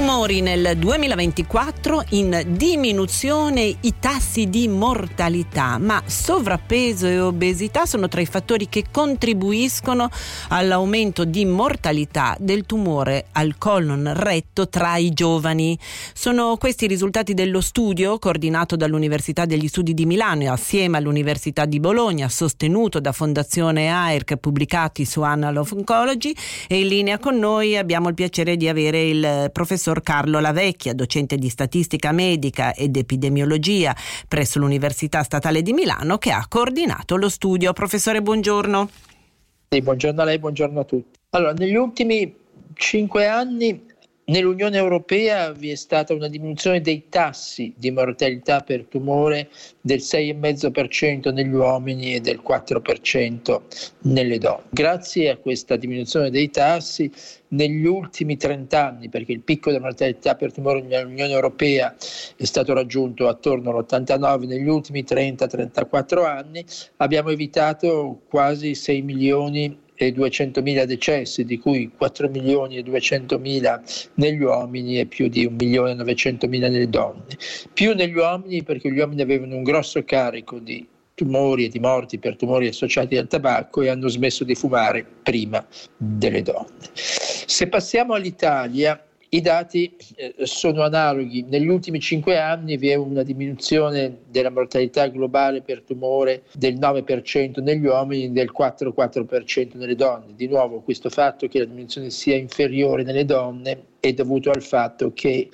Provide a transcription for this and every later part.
Tumori nel 2024 in diminuzione i tassi di mortalità, ma sovrappeso e obesità sono tra i fattori che contribuiscono all'aumento di mortalità del tumore al colon retto tra i giovani. Sono questi i risultati dello studio coordinato dall'Università degli Studi di Milano assieme all'Università di Bologna, sostenuto da Fondazione AERC, pubblicati su Annal of Oncology e in linea con noi abbiamo il piacere di avere il professor professor Carlo Lavecchia, docente di statistica medica ed epidemiologia presso l'Università Statale di Milano, che ha coordinato lo studio. Professore, buongiorno. Sì, buongiorno a lei, buongiorno a tutti. Allora, negli ultimi cinque anni Nell'Unione Europea vi è stata una diminuzione dei tassi di mortalità per tumore del 6,5% negli uomini e del 4% nelle donne. Grazie a questa diminuzione dei tassi, negli ultimi 30 anni, perché il picco della mortalità per tumore nell'Unione Europea è stato raggiunto attorno all'89, negli ultimi 30-34 anni abbiamo evitato quasi 6 milioni e 200.000 decessi, di cui 4 milioni e 200.000 negli uomini e più di 1 milione e 900.000 nelle donne. Più negli uomini perché gli uomini avevano un grosso carico di tumori e di morti per tumori associati al tabacco e hanno smesso di fumare prima delle donne. Se passiamo all'Italia, i dati eh, sono analoghi. Negli ultimi cinque anni vi è una diminuzione della mortalità globale per tumore del 9% negli uomini e del 4,4% nelle donne. Di nuovo questo fatto che la diminuzione sia inferiore nelle donne è dovuto al fatto che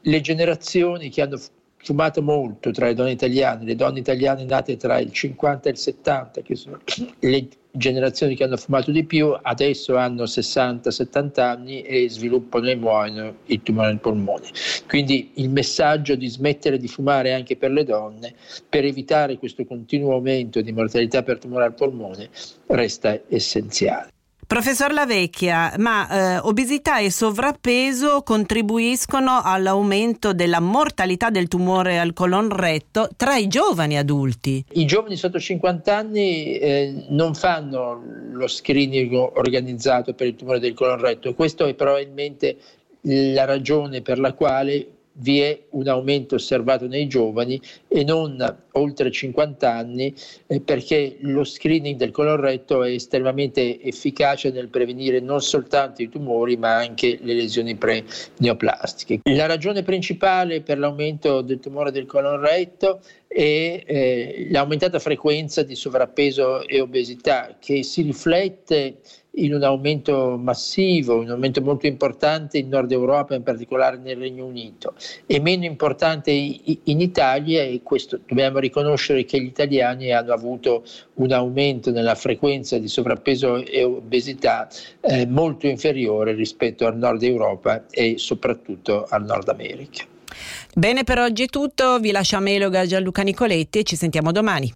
le generazioni che hanno fumato molto tra le donne italiane, le donne italiane nate tra il 50 e il 70, che sono le generazioni che hanno fumato di più, adesso hanno 60-70 anni e sviluppano e muoiono il tumore al polmone. Quindi il messaggio di smettere di fumare anche per le donne, per evitare questo continuo aumento di mortalità per tumore al polmone, resta essenziale. Professor Lavecchia, ma eh, obesità e sovrappeso contribuiscono all'aumento della mortalità del tumore al colon retto tra i giovani adulti? I giovani sotto 50 anni eh, non fanno lo screening organizzato per il tumore del colon retto, questo è probabilmente la ragione per la quale vi è un aumento osservato nei giovani e non oltre 50 anni eh, perché lo screening del colon retto è estremamente efficace nel prevenire non soltanto i tumori ma anche le lesioni pre-neoplastiche. La ragione principale per l'aumento del tumore del colon retto è eh, l'aumentata frequenza di sovrappeso e obesità che si riflette in un aumento massivo, un aumento molto importante in Nord Europa, in particolare nel Regno Unito, e meno importante in Italia e questo dobbiamo riconoscere che gli italiani hanno avuto un aumento nella frequenza di sovrappeso e obesità eh, molto inferiore rispetto al Nord Europa e soprattutto al Nord America. Bene, per oggi è tutto, vi lascio a Meloga Gianluca Nicoletti e ci sentiamo domani.